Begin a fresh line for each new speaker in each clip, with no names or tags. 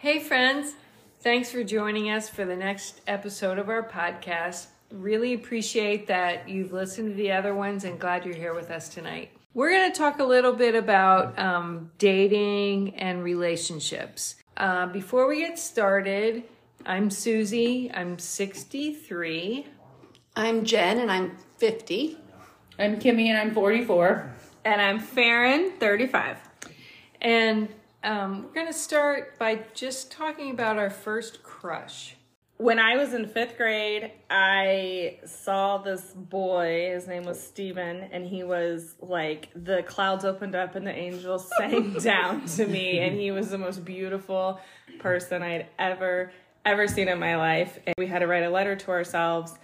Hey, friends. Thanks for joining us for the next episode of our podcast. Really appreciate that you've listened to the other ones and glad you're here with us tonight. We're going to talk a little bit about um, dating and relationships. Uh, before we get started, I'm Susie. I'm 63.
I'm Jen and I'm 50.
I'm Kimmy and I'm 44.
And I'm Farron, 35.
And um, we're going to start by just talking about our first crush.
When I was in fifth grade, I saw this boy. His name was Steven, and he was like the clouds opened up and the angels sang down to me. And he was the most beautiful person I'd ever, ever seen in my life. And we had to write a letter to ourselves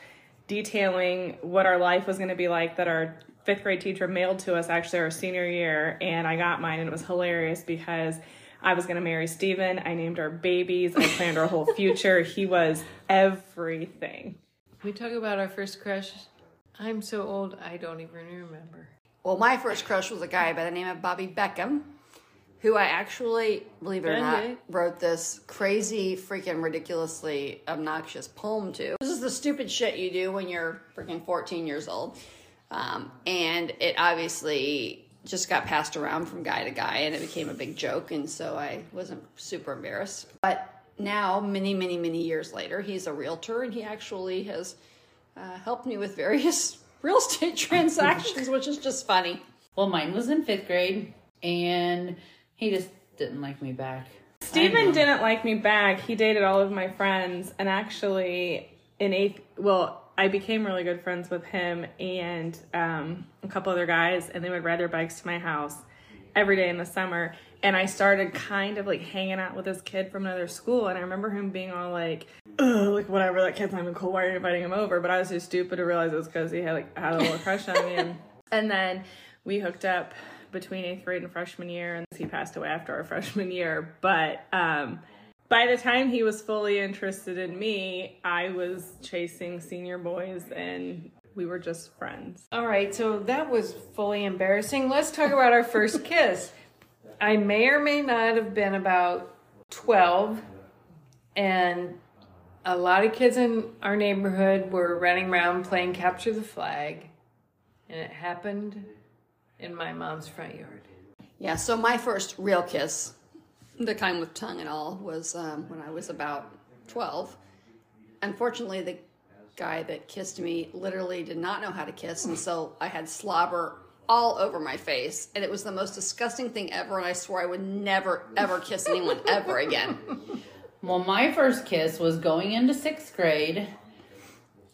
detailing what our life was going to be like that our fifth grade teacher mailed to us actually our senior year. And I got mine, and it was hilarious because I was going to marry Steven. I named our babies. I planned our whole future. He was everything.
We talk about our first crush. I'm so old, I don't even remember.
Well, my first crush was a guy by the name of Bobby Beckham, who I actually, believe it or not, wrote this crazy, freaking ridiculously obnoxious poem to. This is the stupid shit you do when you're freaking 14 years old. Um, and it obviously just got passed around from guy to guy and it became a big joke. And so I wasn't super embarrassed. But now, many, many, many years later, he's a realtor and he actually has uh, helped me with various real estate transactions, which is just funny.
Well, mine was in fifth grade, and he just didn't like me back.
Steven didn't like me back. He dated all of my friends, and actually, in eighth, well, I became really good friends with him and um, a couple other guys, and they would ride their bikes to my house every day in the summer. And I started kind of like hanging out with this kid from another school, and I remember him being all like, Ugh, like whatever, that kid's not even cool. Why are you inviting him over? But I was too stupid to realize it was because he had like had a little crush on me, and, and then we hooked up between eighth grade and freshman year, and he passed away after our freshman year. But um, by the time he was fully interested in me, I was chasing senior boys, and we were just friends.
All right, so that was fully embarrassing. Let's talk about our first kiss. I may or may not have been about 12, and a lot of kids in our neighborhood were running around playing capture the flag, and it happened in my mom's front yard.
Yeah, so my first real kiss, the kind with tongue and all, was um, when I was about 12. Unfortunately, the guy that kissed me literally did not know how to kiss, and so I had slobber all over my face, and it was the most disgusting thing ever, and I swore I would never, ever kiss anyone ever again.
Well, my first kiss was going into sixth grade,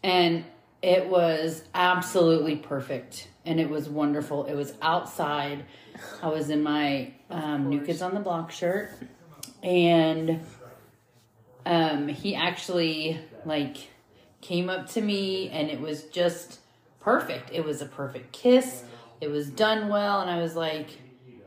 and it was absolutely perfect, and it was wonderful. It was outside. I was in my um, New Kids on the Block shirt, and um, he actually like came up to me, and it was just perfect. It was a perfect kiss. It was done well, and I was like,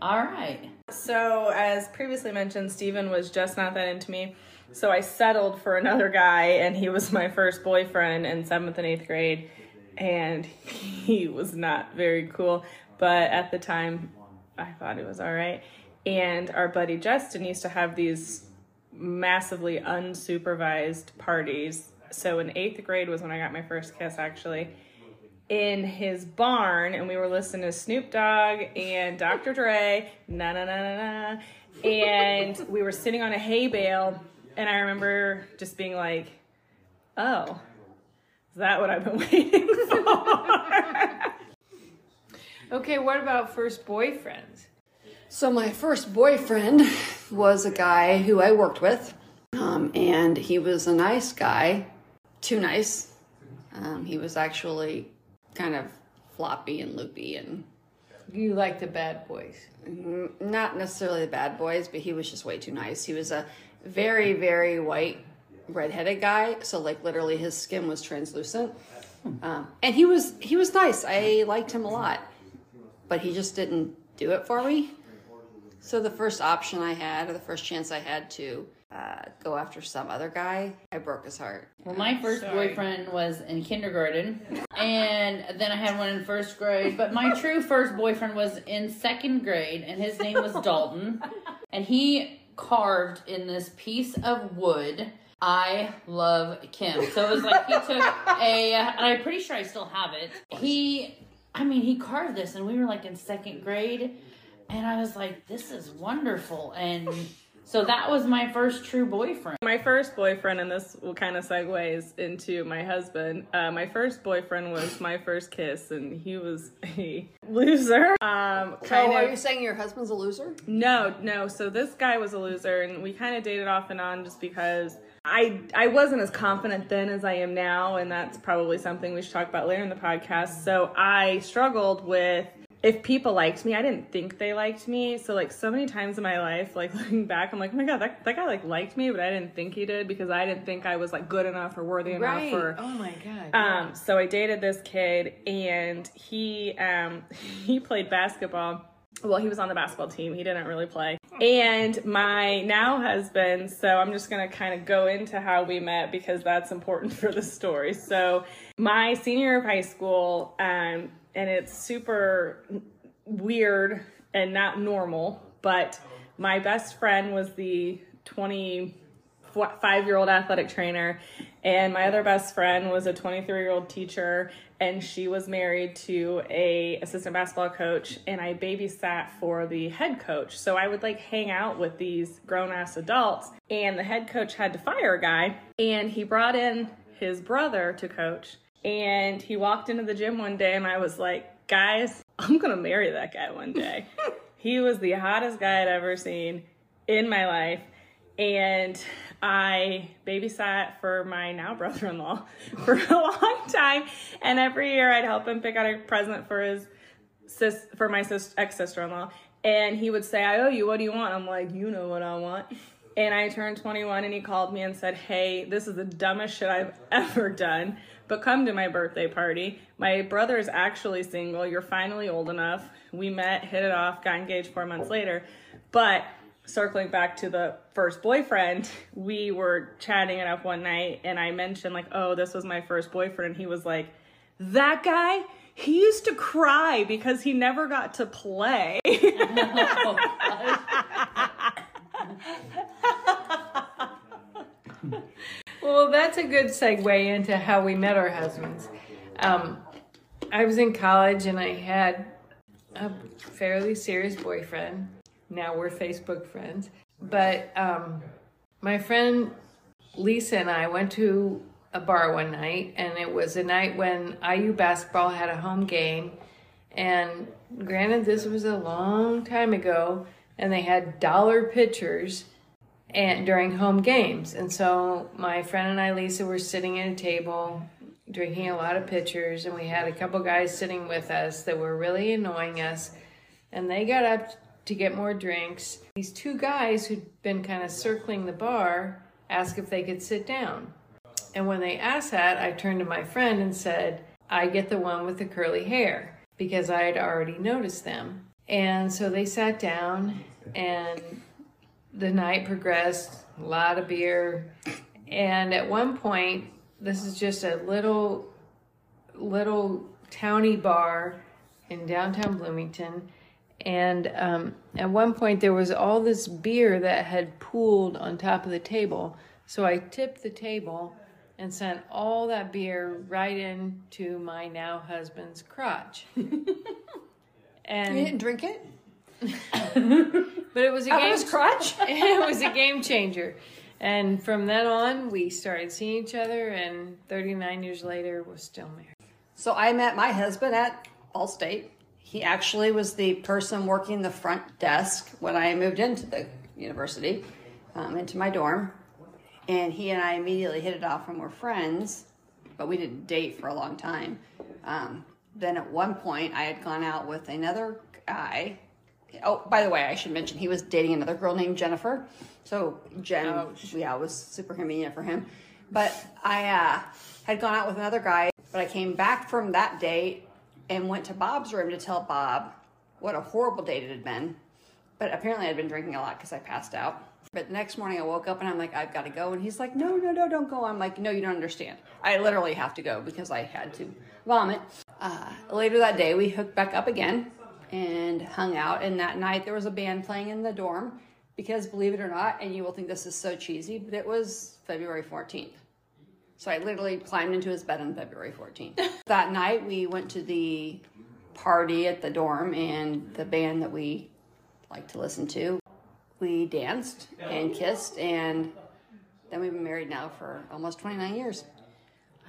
"All right."
So, as previously mentioned, Steven was just not that into me. So, I settled for another guy, and he was my first boyfriend in seventh and eighth grade. And he was not very cool. But at the time, I thought it was all right. And our buddy Justin used to have these massively unsupervised parties. So, in eighth grade was when I got my first kiss, actually in his barn and we were listening to Snoop Dogg and Dr. Dre, na na na na na, and we were sitting on a hay bale, and I remember just being like, "Oh, is that what I've been waiting for?"
Okay, what about first boyfriends?
So my first boyfriend was a guy who I worked with, um, and he was a nice guy, too nice. Um, he was actually kind of floppy and loopy, and
You like the bad boys.
not necessarily the bad boys, but he was just way too nice. He was a very, very white, redheaded guy, so like literally his skin was translucent, um, and he was he was nice. I liked him a lot, but he just didn't do it for me. So the first option I had, or the first chance I had to uh, go after some other guy, I broke his heart.
Well, my first
Sorry.
boyfriend was in kindergarten, and then I had one in first grade. But my true first boyfriend was in second grade, and his name was Dalton. And he carved in this piece of wood. I love Kim. So it was like he took a, and I'm pretty sure I still have it. He, I mean, he carved this, and we were like in second grade, and I was like, this is wonderful. And so that was my first true boyfriend.
My first boyfriend, and this will kind of segues into my husband. Uh, my first boyfriend was my first kiss, and he was a loser. Um,
So
kind
are
of.
you saying your husband's a loser?
No, no. So this guy was a loser, and we kind of dated off and on just because I I wasn't as confident then as I am now, and that's probably something we should talk about later in the podcast. So I struggled with if people liked me, I didn't think they liked me. So like so many times in my life, like looking back, I'm like, oh my god, that, that guy like liked me, but I didn't think he did because I didn't think I was like good enough or worthy
Right.
enough or
oh my god.
um, so I dated this kid, and he um, he played basketball. Well, he was on the basketball team. He didn't really play. And my now husband. So I'm just gonna kind of go into how we met because that's important for the story. So my senior year of high school, um, and it's super weird and not normal, but my best friend was the 25 year old athletic trainer, and my other best friend was a 23 year old teacher, and she was married to a assistant basketball coach, and I babysat for the head coach. So I would like hang out with these grown ass adults, and the head coach had to fire a guy, and he brought in his brother to coach, and he walked into the gym one day, and I was like, guys, I'm gonna marry that guy one day. he was the hottest guy I'd ever seen in my life and I babysat for my now brother-in-law for a long time. And every year I'd help him pick out a present for his sis for my sis, ex-sister-in-law. And he would say, "I owe you. What do you want?" I'm like, "You know what I want." And I turned 21, and he called me and said, "Hey, this is the dumbest shit I've ever done." But come to my birthday party. My brother is actually single. You're finally old enough. We met, hit it off, got engaged four months later. But circling back to the first boyfriend, we were chatting it up one night and I mentioned like, "Oh, this was my first boyfriend." And he was like, "That guy, he used to cry because he never got to play."
Oh, Well, that's a good segue into how we met our husbands. Um, I was in college and I had a fairly serious boyfriend. Now we're Facebook friends. But um, my friend Lisa and I went to a bar one night, and it was a night when IU basketball had a home game. And granted, this was a long time ago, and they had dollar pitchers and during home games. And so my friend and I, Lisa, were sitting at a table drinking a lot of pitchers, and we had a couple guys sitting with us that were really annoying us. And they got up to get more drinks. These two guys who'd been kind of circling the bar asked if they could sit down. And when they asked that, I turned to my friend and said, I get the one with the curly hair because I had already noticed them. And so they sat down and the night progressed, a lot of beer. And at one point, this is just a little, little towny bar in downtown Bloomington. And um, at one point, there was all this beer that had pooled on top of the table. So I tipped the table and sent all that beer right into my now husband's crotch. and
You didn't drink it?
but it was a game
his crotch?
it was a game changer. And from then on, we started seeing each other, and 39 years later, we're still married.
So I met my husband at Ball State. He actually was the person working the front desk when I moved into the university, um, into my dorm. And he and I immediately hit it off and were friends, but we didn't date for a long time. Um, then at one point, I had gone out with another guy. Oh, by the way, I should mention he was dating another girl named Jennifer. So Jen, yeah, it was super convenient for him. But I uh, had gone out with another guy, but I came back from that date and went to Bob's room to tell Bob what a horrible date it had been. But apparently I'd been drinking a lot because I passed out. But the next morning I woke up and I'm like, I've got to go. And he's like, no, no, no, don't go. I'm like, no, you don't understand. I literally have to go because I had to vomit. Uh, later that day, we hooked back up again and hung out. And that night there was a band playing in the dorm. because believe it or not, and you will think this is so cheesy, but it was February 14th. So I literally climbed into his bed on February 14th. that night, we went to the party at the dorm, and the band that we like to listen to, we danced and kissed, and then we've been married now for almost 29 years.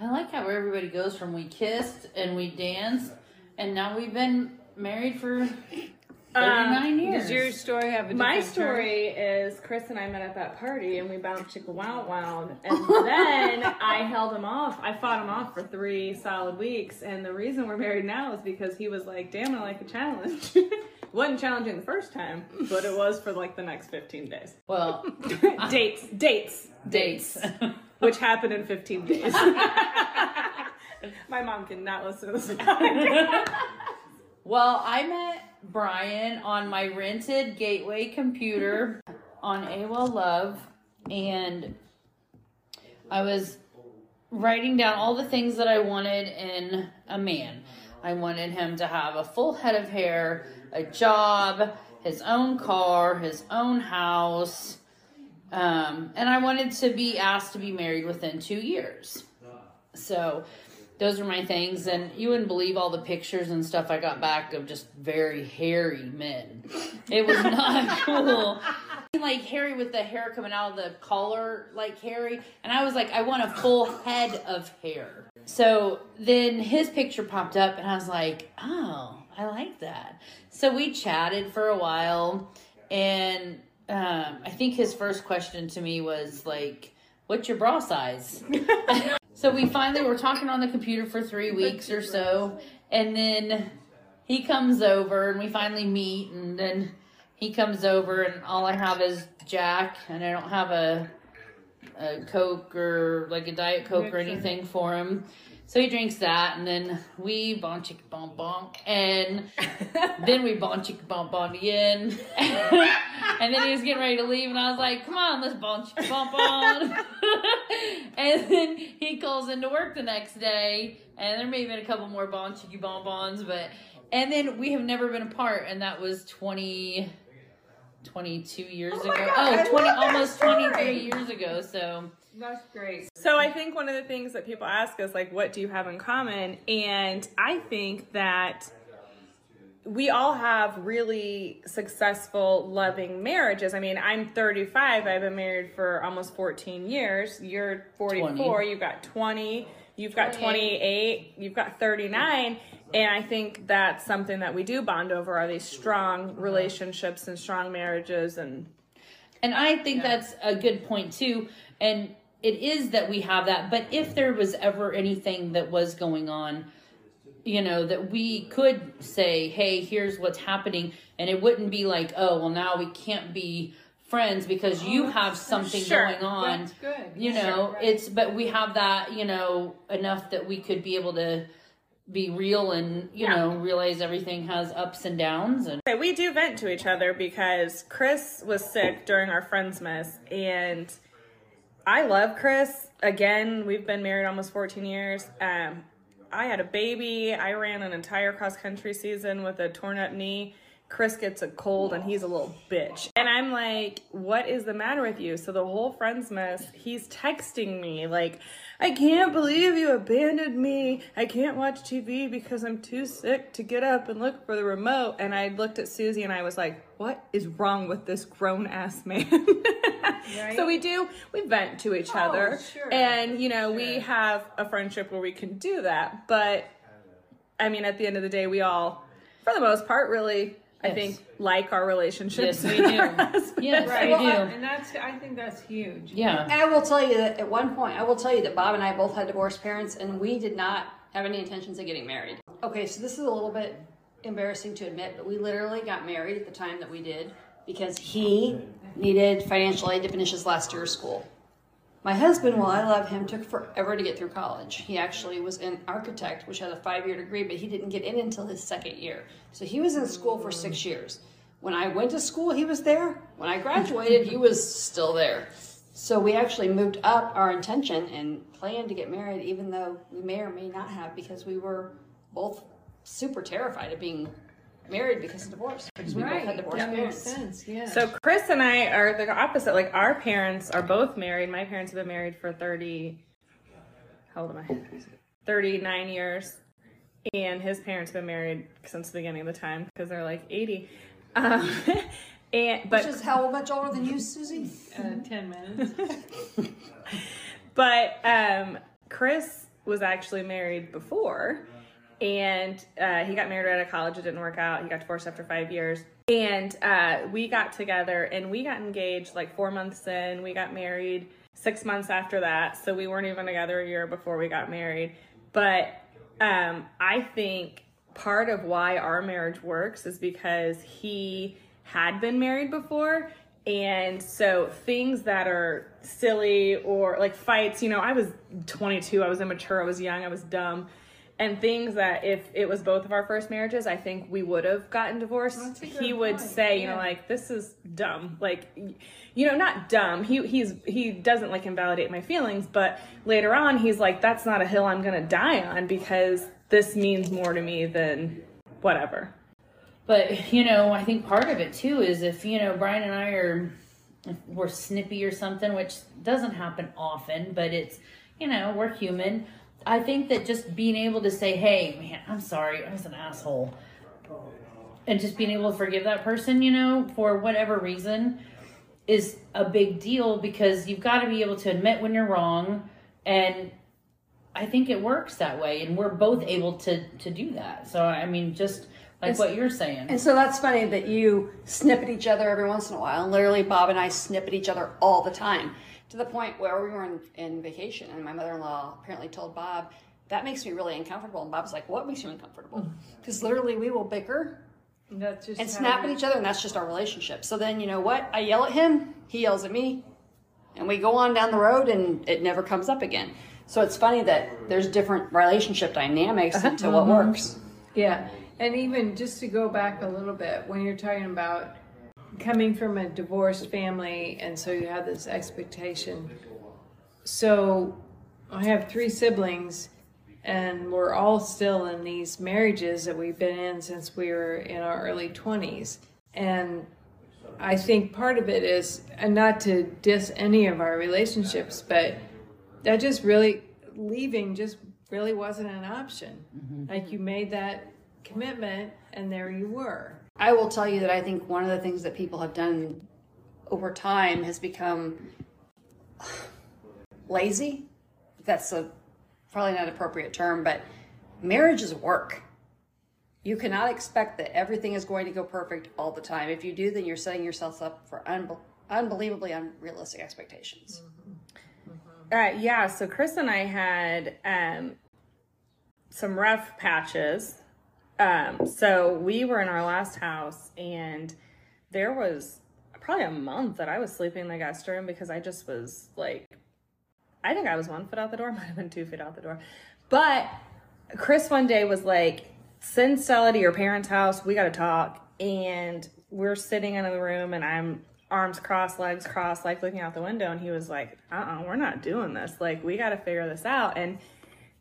I like how everybody goes from we kissed and we danced, and now we've been married for um, 39 years.
Does your story have a
My
turn?
story is Chris and I met at that party and we bounced chicka wow wow and then I held him off. I fought him off for three solid weeks and the reason we're married now is because he was like, "Damn, I like a challenge." wasn't challenging the first time, but it was for like the next 15 days.
well,
dates, dates,
dates.
which happened in 15 days. My mom cannot listen to this.
Well, I met Brian on my rented Gateway computer on AOL Love, and I was writing down all the things that I wanted in a man. I wanted him to have a full head of hair, a job, his own car, his own house, um, and I wanted to be asked to be married within two years. So those are my things, and you wouldn't believe all the pictures and stuff I got back of just very hairy men. It was not cool. Like Harry with the hair coming out of the collar, like Harry, and I was like, I want a full head of hair. So then his picture popped up, and I was like, oh, I like that. So we chatted for a while, and um, I think his first question to me was like, "What's your bra size?" so we finally were talking on the computer for three weeks or so, and then he comes over, and we finally meet, and then he comes over, and all I have is Jack, and I don't have a a Coke or like a Diet Coke or anything for him. So he drinks that, and then we bonchik bon bon, and then we bonchik bon bon again. and then he was getting ready to leave, and I was like, "Come on, let's bonchik bon bon." and then he calls into work the next day, and there may have been a couple more bon chicky bon but and then we have never been apart, and that was twenty. 22 years
Oh
ago.
God,
oh, 20 almost
story.
23 years ago. So,
That's great.
So I think one of the things that people ask us, like, what do you have in common? And I think that we all have really successful, loving marriages. I mean, I'm 35. I've been married for almost 14 years. You're 44.
20.
You've got 20. You've got 28. You've got 39. And I think that's something that we do bond over are these strong mm-hmm. relationships and strong marriages and
And I think that's a good point too. And it is that we have that. But if there was ever anything that was going on, you know, that we could say, hey, here's what's happening. And it wouldn't be like, oh, well, now we can't be friends because you oh, have something
Sure.
going on.
That's good.
You know, it's, but we have that, you know, enough that we could be able to be real and, you
Yeah.
know, realize everything has ups and downs. And
Okay, we do vent to each other because Chris was sick during our Friends mess and I love Chris. Again, we've been married almost 14 years. Um, I had a baby. I ran an entire cross country season with a torn up knee. Chris gets a cold and he's a little bitch. And I'm like, what is the matter with you? So the whole Friends mess he's texting me like, I can't believe you abandoned me. I can't watch TV because I'm too sick to get up and look for the remote. And I looked at Susie and I was like, what is wrong with this grown ass man? So we do, we vent to each oh, other.
sure.
And, you know, we have a friendship where we can do that. But I mean, at the end of the day, we all, for the most part, really, I
Yes.
think, like our relationships.
Yes, we do. yes,
Right.
we do.
I- and that's I think that's huge.
yeah.
And I will tell you that at one point, I will tell you that Bob and I both had divorced parents, and we did not have any intentions of getting married. Okay, so this is a little bit embarrassing to admit, but we literally got married at the time that we did because he needed financial aid to finish his last year of school. My husband, while I love him, took forever to get through college. He actually was an architect, which had a five year degree, but he didn't get in until his second year. So he was in school for six years. When I went to school, he was there. When I graduated, he was still there. So we actually moved up our intention and planned to get married, even though we may or may not have, because we were both super terrified of being married because of divorce because we both had divorced
That makes sense. Yeah.
So Chris and I are the opposite. Like our parents are both married. My parents have been married for thirty. How old am I? Thirty-nine years, and his parents have been married since the beginning of the time because they're like eighty. Um, and but
Which is how much older than you, Susie?
uh, ten minutes.
But um, Chris was actually married before, and uh, he got married right out of college. It didn't work out. He got divorced after five years. And uh, we got together and we got engaged like four months in. We got married six months after that. So we weren't even together a year before we got married. But um, I think part of why our marriage works is because he had been married before. And so things that are silly or like fights, you know, I was 22, I was immature, I was young, I was dumb. And things that if it was both of our first marriages, I think we would have gotten divorced.
That's a good
He would
point,
say, you know, like this is dumb. Like you know, not dumb. He he's he doesn't like invalidate my feelings, but later on he's like that's not a hill I'm going to die on because this means more to me than whatever.
But you know, I think part of it too is if you know Brian and I are if we're snippy or something, which doesn't happen often, but it's you know we're human. I think that just being able to say, "Hey, man, I'm sorry, I was an asshole," and just being able to forgive that person, you know, for whatever reason, is a big deal because you've got to be able to admit when you're wrong, and I think it works that way, and we're both able to to do that. So I mean, just like what you're saying.
And so that's funny that you snip at each other every once in a while. And literally, Bob and I snip at each other all the time to the point where we were in, in vacation, and my mother in law apparently told Bob, That makes me really uncomfortable. And Bob's like, What makes you uncomfortable? Mm-hmm. Because literally, we will bicker and snap at each other, and that's just our relationship. So then, you know what? I yell at him, he yells at me, and we go on down the road, and it never comes up again. So it's funny that there's different relationship dynamics uh-huh. into what works.
Yeah, and even just to go back a little bit, when you're talking about coming from a divorced family, and so you have this expectation. So I have three siblings, and we're all still in these marriages that we've been in since we were in our early 20s. And I think part of it is, and not to diss any of our relationships, but that just really leaving just really wasn't an option. Mm-hmm. Like you made that commitment and there you were.
I will tell you that I think one of the things that people have done over time has become lazy. That's a probably not appropriate term, but marriage is work. You cannot expect that everything is going to go perfect all the time. If you do, then you're setting yourself up for unbe- unbelievably unrealistic expectations.
Uh, yeah, so Chris and I had um, some rough patches. Um, so we were in our last house, and there was probably a month that I was sleeping in the guest room because I just was like, I think I was one foot out the door, might have been two feet out the door. But Chris one day was like, send Stella to your parents' house. We got to talk. And we're sitting in the room, and I'm arms crossed, legs crossed, like looking out the window. And he was like, uh uh-uh, uh, we are not doing this. Like, we got to figure this out. And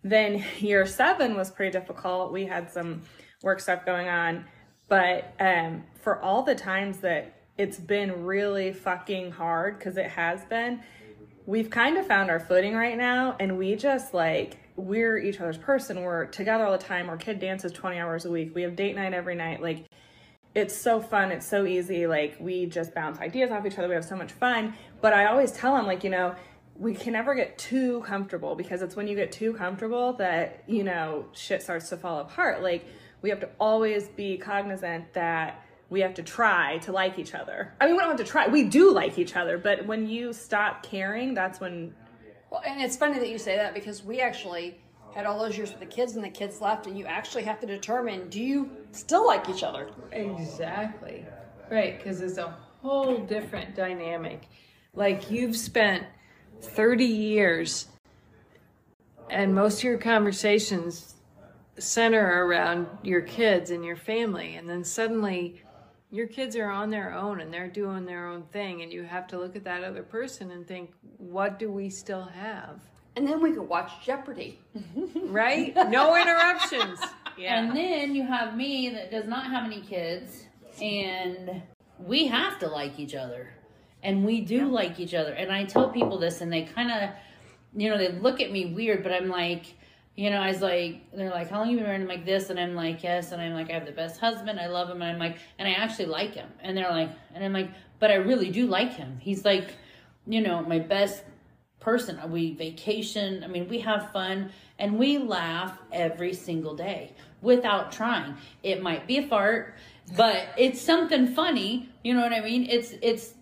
then year seven was pretty difficult. We had some work stuff going on. But um, for all the times that it's been really fucking hard, because it has been, we've kind of found our footing right now and we just like we're each other's person. We're together all the time. Our kid dances 20 hours a week. We have date night every night. Like it's so fun. It's so easy. Like we just bounce ideas off each other. We have so much fun. But i always tell him like you know we can never get too comfortable because it's when you get too comfortable that you know shit starts to fall apart. Like we have to always be cognizant that we have to try to like each other. I mean, we don't have to try. We do like each other, but when you stop caring, that's when
Well, and it's funny that you say that because we actually had all those years with the kids and the kids left, and you actually have to determine do you still like each other?
Exactly. Right, because it's a whole different dynamic. Like you've spent 30 years and most of your conversations center around your kids and your family and then suddenly your kids are on their own and they're doing their own thing and you have to look at that other person and think what do we still have
And then we could watch Jeopardy.
right no interruptions
Yeah.
And then you have me that does not have any kids, and we have to like each other. And we do like each other. And I tell people this, and they kind of, you know, they look at me weird, but I'm like, you know, I was like, they're like, how long you been married? I'm like this, and I'm like, yes, and I'm like, I have the best husband, I love him, and I'm like, and I actually like him, and they're like, and I'm like, but I really do like him. He's like, you know, my best person. We vacation. I mean, we have fun and we laugh every single day without trying. It might be a fart, but it's something funny. You know what I mean? It's it's,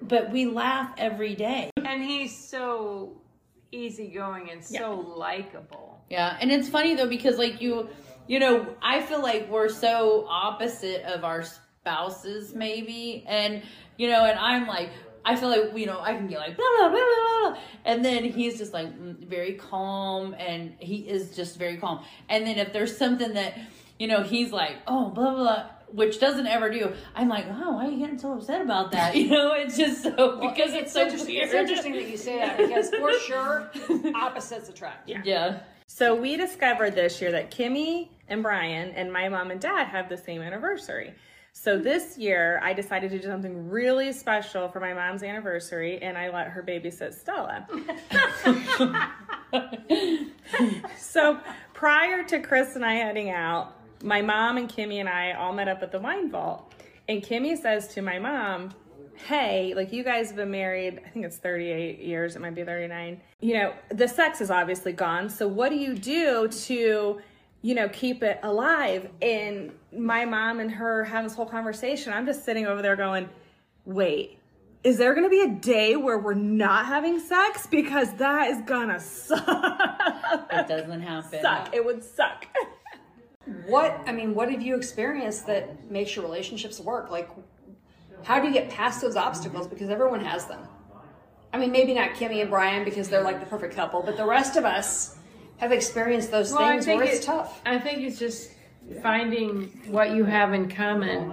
but we laugh every day.
And he's so easygoing and so likable.
Yeah, and it's funny though because like you, you know, I feel like we're so opposite of our spouses maybe, and you know, and I'm like. I feel like you know I can get like blah blah blah blah, blah. and then he's just like mm, very calm and he is just very calm. And then if there's something that you know he's like oh blah blah, blah which doesn't ever do, I'm like oh why are you getting so upset about that? You know it's just so because it's, so
interesting.
weird.
It's interesting that you say that because for sure, opposites attract. Yeah.
Yeah.
So we discovered this year that Kimmy and Brian and my mom and dad have the same anniversary. So hmm. this year I decided to do something really special for my mom's anniversary and I let her babysit Stella. so prior to Chris and I heading out, my mom and Kimmy and I all met up at the wine vault. And Kimmy says to my mom, Hey, like you guys have been married, I think it's 38 years, it might be 39. You know, the sex is obviously gone. So what do you do to, you know, keep it alive? And my mom and her having this whole conversation. I'm just sitting over there going, Wait, is there gonna be a day where we're not having sex? Because that is gonna suck.
It doesn't happen.
suck. It would suck.
What I mean, what have you experienced that makes your relationships work? Like, how do you get past those obstacles? Because everyone has them. I mean, maybe not Kimmy and Brian because they're like the perfect couple, but the rest of us have experienced those
Well, I
things
think
where it's
it-
tough.
I think it's just finding what you have in common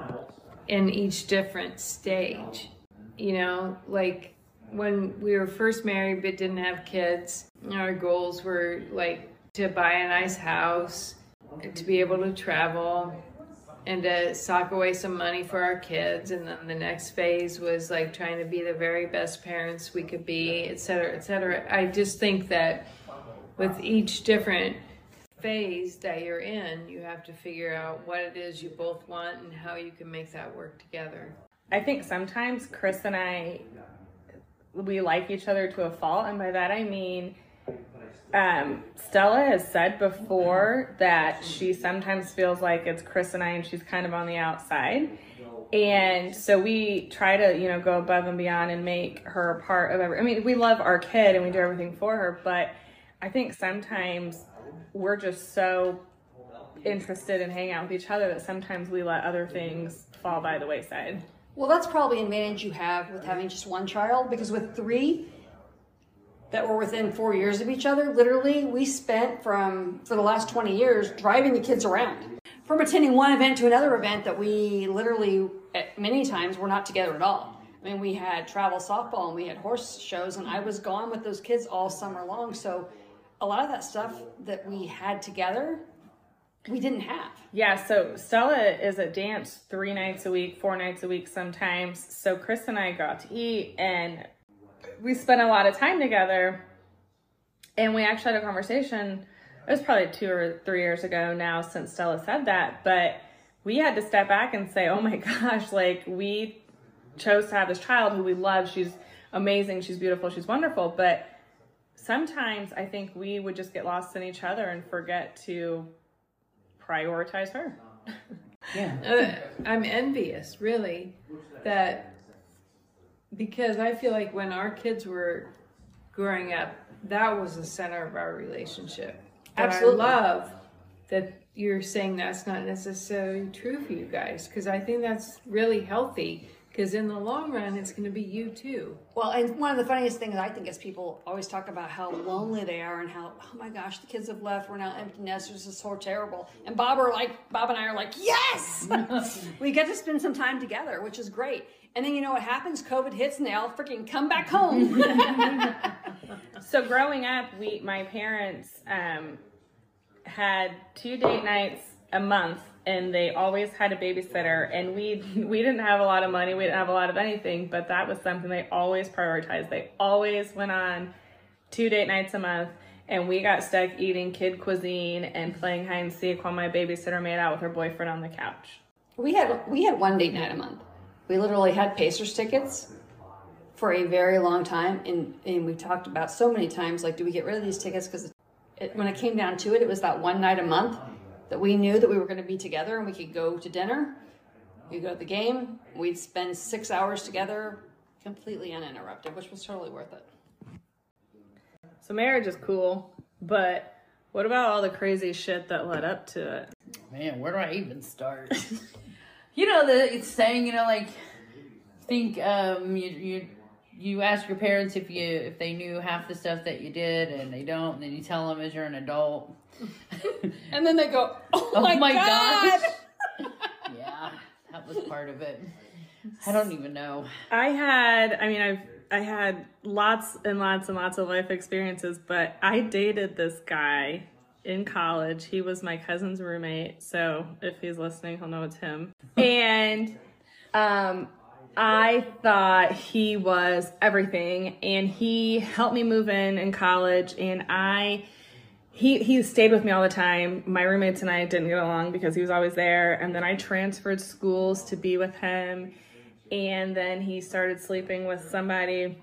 in each different stage. You know, like when we were first married but didn't have kids, our goals were like to buy a nice house, to be able to travel, and to sock away some money for our kids. And then the next phase was like trying to be the very best parents we could be, et cetera, et cetera. I just think that with each different phase that you're in, you have to figure out what it is you both want and how you can make that work together.
I think sometimes Chris and I we like each other to a fault, and by that I mean um, Stella has said before that she sometimes feels like it's Chris and I, and she's kind of on the outside. And so we try to, you know, go above and beyond and make her part of every. I mean, we love our kid and we do everything for her, but I think sometimes we're just so interested in hanging out with each other that sometimes we let other things fall by the wayside.
Well, that's probably an advantage you have with having just one child because with three that were within four years of each other, literally, we spent from for the last 20 years driving the kids around from attending one event to another event that we literally, at many times, were not together at all. I mean, we had travel softball and we had horse shows, and I was gone with those kids all summer long. So, a lot of that stuff that we had together, we didn't have.
Yeah, so Stella is at dance three nights a week, four nights a week sometimes. So Chris and I go out to eat and we spent a lot of time together. And we actually had a conversation. It was probably two or three years ago now since Stella said that. But we had to step back and say, oh my gosh, like we chose to have this child who we love. She's amazing. She's beautiful. She's wonderful. But sometimes I think we would just get lost in each other and forget to prioritize her.
Yeah.
Uh, I'm envious, really, that because I feel like when our kids were growing up, that was the center of our relationship. But
Absolutely.
I love that you're saying that's not necessarily true for you guys because I think that's really healthy because in the long run, it's going to be you too.
Well, and one of the funniest things I think is people always talk about how lonely they are and how, oh my gosh, the kids have left. We're now empty nesters. It's so terrible. And Bob are like, Bob and I are like, yes, we get to spend some time together, which is great. And then you know what happens? COVID hits and they all freaking come back home.
So growing up, we my parents um, had two date nights a month and they always had a babysitter and we we didn't have a lot of money we didn't have a lot of anything but that was something they always prioritized they always went on two date nights a month and we got stuck eating kid cuisine and playing hide and seek while my babysitter made out with her boyfriend on the couch
We had we had one date night a month. We literally had Pacers tickets for a very long time, and and we talked about so many times like, do we get rid of these tickets? Because it, when it came down to it, it was that one night a month that we knew that we were going to be together and we could go to dinner. We go to the game. We'd spend six hours together, completely uninterrupted, which was totally worth it.
so marriage is cool but what about all the crazy shit that led up to it
Man, where do I even start? you know the it's saying, you know, like think um you you you ask your parents if you if they knew half the stuff that you did and they don't, and then you tell them as you're an adult.
And then they go, "Oh,
Oh
my,
my
god!"
gosh. yeah, that was part of it. I don't even know.
I had, I mean, I've, I had lots and lots and lots of life experiences, but I dated this guy in college. He was my cousin's roommate, so if he's listening, he'll know it's him. and um, I thought he was everything, and he helped me move in in college, and I. He, he stayed with me all the time. My roommates and I didn't get along because he was always there. And then I transferred schools to be with him and then he started sleeping with somebody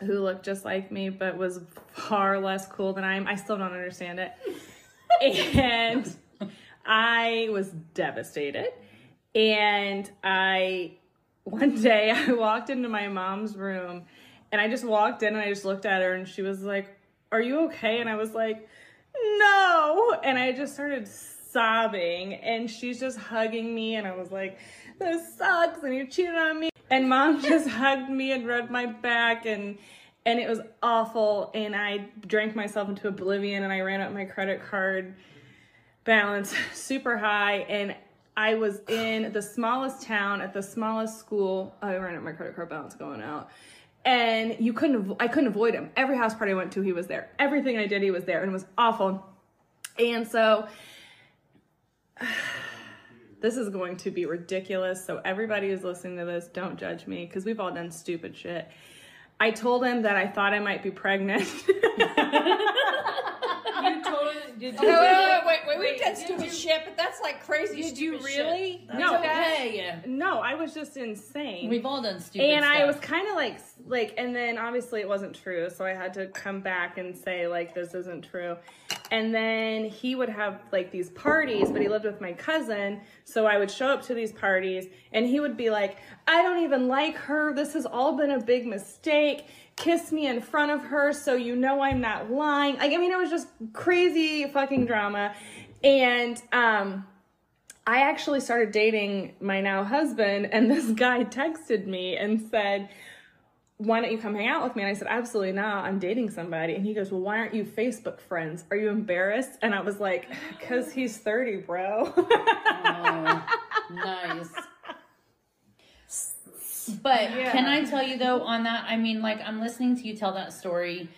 who looked just like me but was far less cool than I am. I still don't understand it. and I was devastated. And I one day I walked into my mom's room and I just walked in and I just looked at her and she was like, "Are you okay?" And I was like, "No." And I just started sobbing and she's just hugging me and I was like, "This sucks and you cheated on me." And mom just hugged me and rubbed my back and and it was awful and I drank myself into oblivion and I ran up my credit card balance super high and I was in the smallest town at the smallest school. I ran up my credit card balance going out. And you couldn't I couldn't avoid him. Every house party I went to, he was there. Everything I did, he was there and it was awful. And so this is going to be ridiculous. So everybody who's listening to this, don't judge me because we've all done stupid shit. I told him that I thought I might be pregnant.
You totally did
Wait,
you?
wait, wait, wait, we
Wait,
did
did
stupid
you-
shit, but that's like crazy
Did you really?
That's
No.
okay.
no, I was just insane.
We've all done stupid shit.
and I was kind of like like and then obviously it wasn't true so I had to come back and say like this isn't true and then he would have like these parties but he lived with my cousin so I would show up to these parties and he would be like I don't even like her. This has all been a big mistake. Kiss me in front of her so you know I'm not lying. Like I mean it was just crazy fucking drama. And um I actually started dating my now husband, and this guy texted me and said, Why don't you come hang out with me? And I said, Absolutely not. I'm dating somebody. And he goes, Well, why aren't you Facebook friends? Are you embarrassed? And I was like, Because he's 30, bro.
Oh, nice. But can I tell you though on that? I mean, like I'm listening to you tell that story,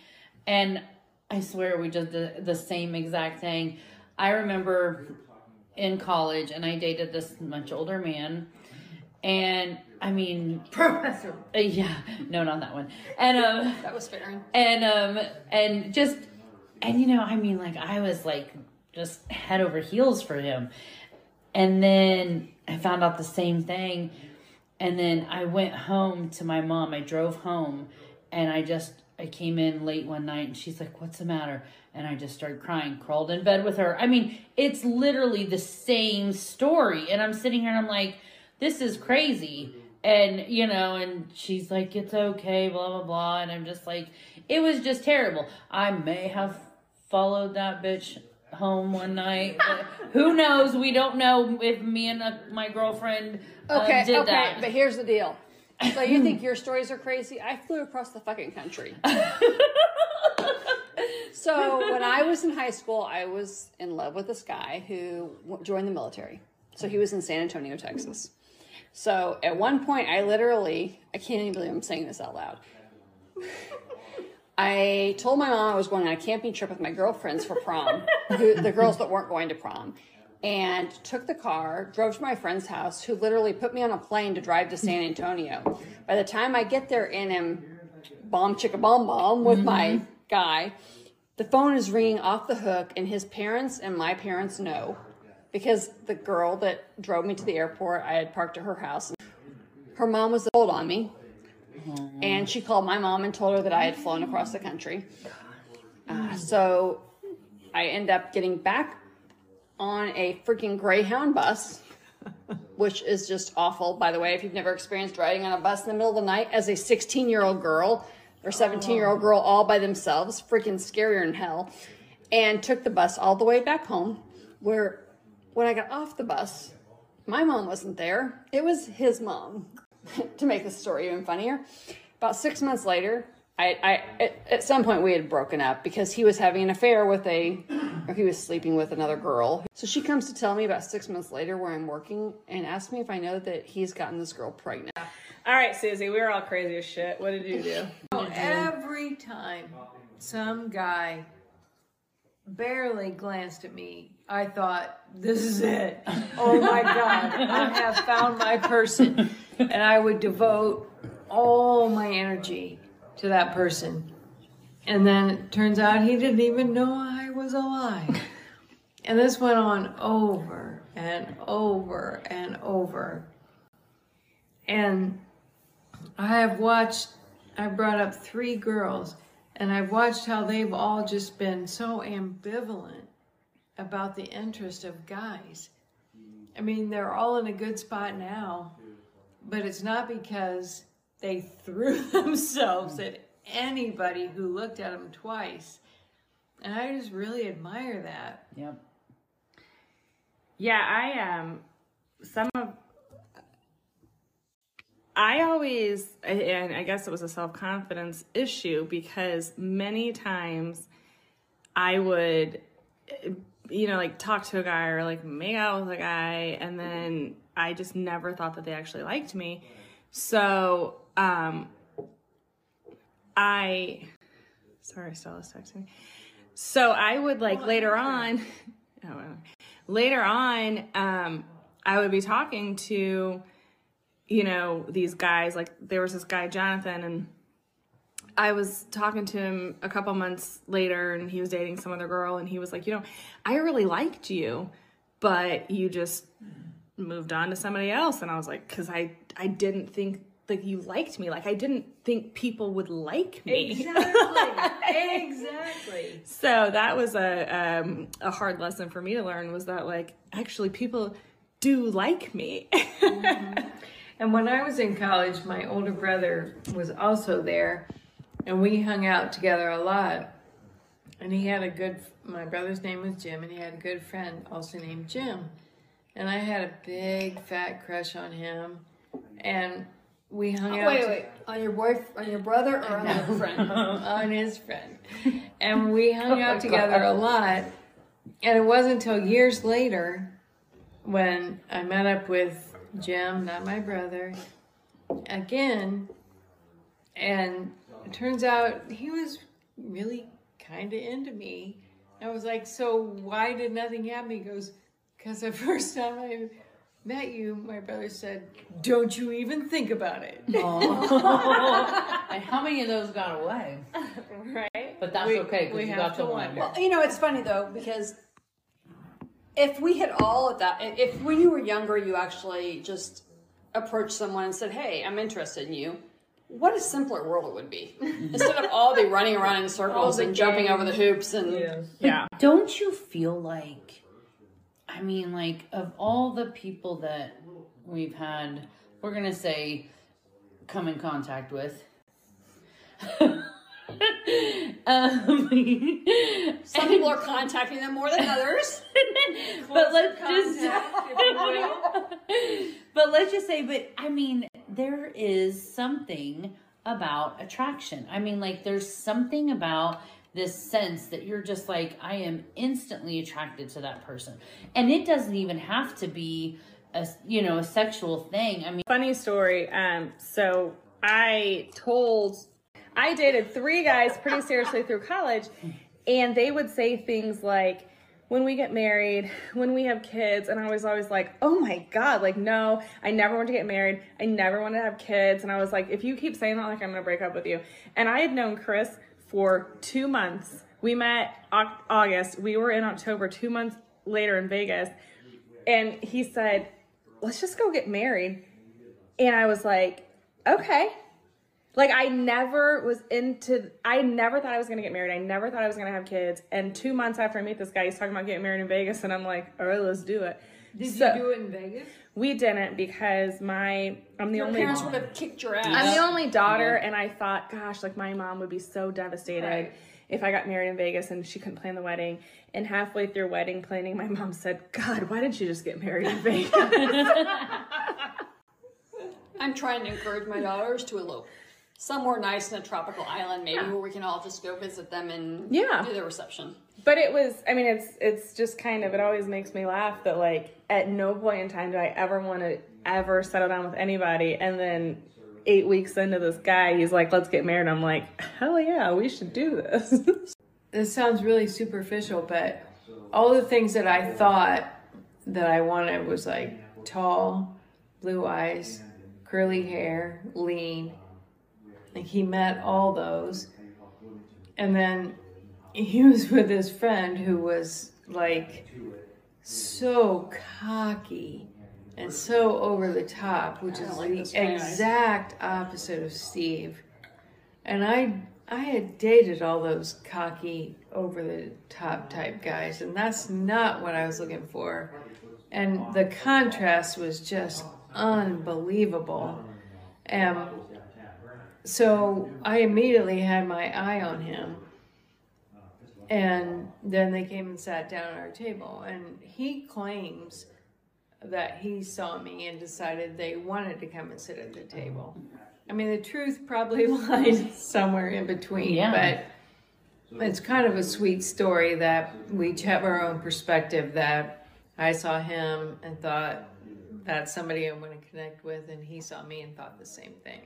and I swear we just did the same exact thing. I remember in college, and I dated this much older man, and I mean,
Professor.
uh, yeah, no, not that one, and um
That was fair.
and um and just and you know i mean like i was like just head over heels for him. And then i found out the same thing. And then i went home to my mom. I drove home and i just i came in late one night and she's like what's the matter? And i just started crying crawled in bed with her. I mean it's literally the same story. And i'm sitting here and i'm like this is crazy and you know and she's like it's okay blah blah blah and i'm just like it was just terrible i may have followed that bitch home one night who knows we don't know if me and uh, my girlfriend uh,
Okay,
did
okay,
that
but here's the deal. So you think your stories are crazy? I flew across the fucking country. so when I was in high school, I was in love with this guy who joined the military. So he was in San Antonio, Texas. So at one point, I literally, I can't even believe I'm saying this out loud. I told my mom I was going on a camping trip with my girlfriends for prom, the girls that weren't going to prom. and took the car, drove to my friend's house, who literally put me on a plane to drive to San Antonio. By the time I get there and am bomb chicka bomb bomb with mm-hmm. my guy, the phone is ringing off the hook, and his parents and my parents know because the girl that drove me to the airport, I had parked at her house. Her mom was old on me, and she called my mom and told her that I had flown across the country. Uh, so I end up getting back on a freaking Greyhound bus, which is just awful, by the way. If you've never experienced riding on a bus in the middle of the night as a 16 year old girl or 17 year old girl all by themselves, freaking scarier than hell. And took the bus all the way back home, where when I got off the bus, my mom wasn't there. It was his mom. to make the story even funnier, about six months later, I, I at, at some point we had broken up because he was having an affair with a, or he was sleeping with another girl. So she comes to tell me about six months later where I'm working and asks me if I know that he's gotten this girl pregnant.
All right, Susie, we were all crazy as shit. What did you do?
Oh, every time some guy barely glanced at me, I thought, this is it. Oh my God, I have found my person. And I would devote all my energy to that person. And then it turns out he didn't even know I was alive. And this went on over and over and over. And I have watched, I brought up three girls, and I've watched how they've all just been so ambivalent about the interest of guys. I mean, they're all in a good spot now, but it's not because they threw themselves at anybody who looked at them twice. And I just really admire that.
Yep.
Yeah, I um some of I always and I guess it was a self-confidence issue because many times I would you know like talk to a guy or like make out with a guy and then I just never thought that they actually liked me. So, um I sorry, Stella's texting me. So I would like later on oh, later on, um, I would be talking to, you know, these guys. Like there was this guy, Jonathan, and I was talking to him a couple months later, and he was dating some other girl, and he was like, you know, I really liked you, but you just moved on to somebody else, and I was like, because I I didn't think like you liked me, like I didn't think people would like me.
Exactly. exactly.
So that was a um, a hard lesson for me to learn was that like actually people do like me.
And when I was in college, my older brother was also there, and we hung out together a lot. And he had a good, my brother's name was Jim, and he had a good friend also named Jim. And I had a big fat crush on him. And we hung oh, out
Wait, wait, on your boy, on your brother, or on your friend?
on his friend. And we hung oh out together a lot. And it wasn't until years later when I met up with Jim, not my brother, again. And it turns out he was really kind of into me. I was like, So why did nothing happen? He goes, Because the first time I met you, my brother said, Don't you even think about it.
And how many of those got away?
right?
But that's
We-
okay because you got
to
to one.
wonder.
Well, you know, it's funny though because if we had all at that, if when you were younger, you actually just approached someone and said, "Hey, I'm interested in you." What a simpler world it would be. Instead of all the running around in circles
the
and jumping over the hoops and
Yeah.
Don't you feel like, I mean, like, of all the people that we've had, we're going to say, come in contact with, um,
some people are contacting them more than others.
but let's just but let's just say but i mean there is something about attraction i mean like there's something about this sense that you're just like i am instantly attracted to that person and it doesn't even have to be a you know a sexual thing i mean
Funny story. Um, so I told I dated three guys pretty seriously through college, and they would say things like, when we get married, when we have kids, and I was always like, oh my God, like, no, I never want to get married. I never want to have kids. And I was like, if you keep saying that, like, I'm going to break up with you. And I had known Chris for two months. We met August. We were in October, two months later in Vegas. And he said, let's just go get married. And I was like, okay. Like I never was into I never thought I was gonna get married. I never thought I was gonna have kids. And two months after I meet this guy, he's talking about getting married in Vegas and I'm like, all right, let's do it.
Did
So-
you do it in Vegas?
We didn't because my I'm the
Your
only
parents would have kicked your ass.
I'm the only daughter and I thought, gosh, like my mom would be so devastated
Right.
if I got married in Vegas and she couldn't plan the wedding. And halfway through wedding planning, my mom said, God, why didn't you just get married in Vegas?
I'm trying to encourage my daughters to elope. Somewhere nice in a tropical island, maybe where we can all just go visit them and
Yeah.
do the reception.
But it was, I mean, it's it's just kind of, it always makes me laugh that like at no point in time do I ever want to ever settle down with anybody. And then eight weeks into this guy, he's like, let's get married. I'm like, hell yeah, we should do this.
This sounds really superficial, but all the things that I thought that I wanted was like tall, blue eyes, curly hair, lean. Like he met all those. And then he was with his friend who was like so cocky and so over the top, which is
like
the exact opposite of Steve. And I I had dated all those cocky, over the top type guys, and that's not what I was looking for. And the contrast was just unbelievable. And so I immediately had my eye on him. And then they came and sat down at our table, and he claims that he saw me and decided they wanted to come and sit at the table. I mean, the truth probably lies somewhere in between,
Yeah.
but it's kind of a sweet story that we each have our own perspective. That I saw him and thought that's somebody I want to connect with, and he saw me and thought the same thing.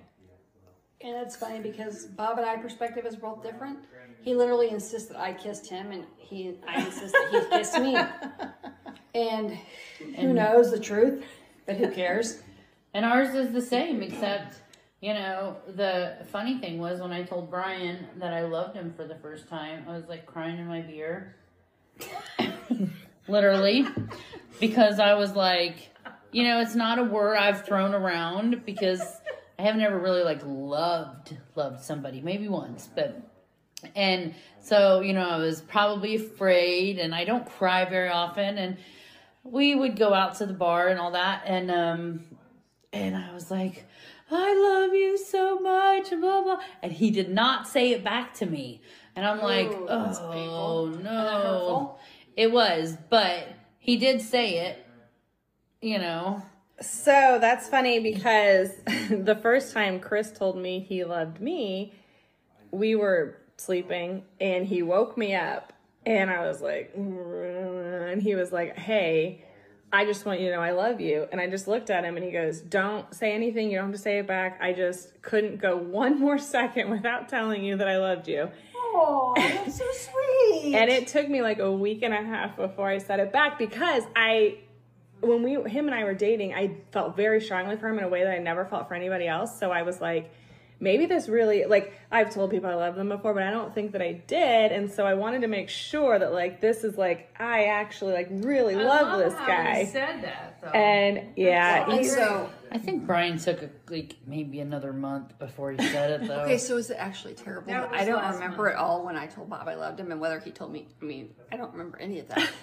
And it's funny because Bob and I perspective is both different. He literally insists that I kissed him, and he I insist that he kissed me. And who knows the truth, but who cares?
And ours is the same, except, you know, the funny thing was when I told Brian that I loved him for the first time, I was like crying in my beer. Literally. Because I was like, you know, it's not a word I've thrown around because I have never really like loved loved somebody. Maybe once, but and so, you know, I was probably afraid and I don't cry very often and we would go out to the bar and all that and um and I was like, I love you so much, blah blah. And he did not say it back to me. And I'm like,
Ooh, that's
oh
painful. And that
no. It was, but he did say it, you know.
So that's funny because the first time Chris told me he loved me, we were sleeping and he woke me up and I was like, mm, and he was like, hey, I just want you to know I love you. And I just looked at him and he goes, don't say anything. You don't have to say it back. I just couldn't go one more second without telling you that I loved you.
Oh, that's so sweet.
And it took me like a week and a half before I said it back because I, when we, him and I were dating, I felt very strongly for him in a way that I never felt for anybody else. So I was like, maybe this really, like, I've told people I love them before, but I don't think that I did. And so I wanted to make sure that, like, this is like, I actually, like, really love, this
He
guy.
said that though.
And yeah,
and
he-
so,
I think Brian took a, like maybe another month before he said it though.
okay, so is it actually terrible?
That
that I don't
last
remember at all when I told Bob I loved him and whether he told me. I mean, I don't remember any of that.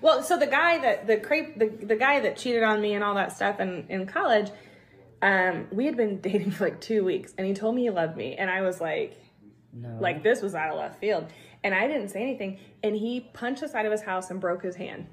Well, so the guy that the crepe the, the guy that cheated on me and all that stuff in, in college, um, we had been dating for like two weeks and he told me he loved me and I was like
no.
like this was out of left field. And I didn't say anything and he punched the side of his house and broke his hand.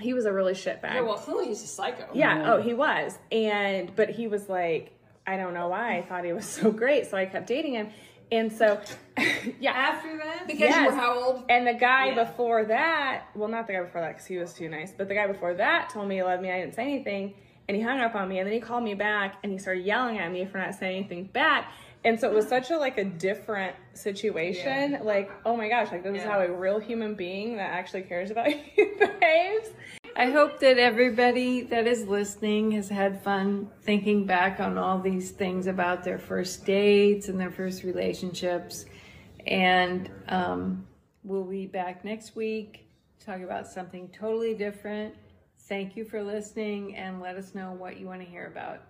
He was a really shit bag.
yeah, well, clearly he's a psycho.
Yeah, oh, he was. And but he was like, I don't know why. I thought he was so great, so I kept dating him. And so yeah,
After that,
Because you
Yes.
were how old?
and the guy
Yeah.
before that, well, not the guy before that because he was too nice, but the guy before that told me he loved me. I didn't say anything, and he hung up on me. And then he called me back and he started yelling at me for not saying anything back. And so it was such a like a different situation. Like, oh my gosh, like this is how a real human being that actually cares about you behaves.
I hope that everybody that is listening has had fun thinking back on all these things about their first dates and their first relationships. And um, we'll be back next week to talk about something totally different. Thank you for listening and let us know what you want to hear about.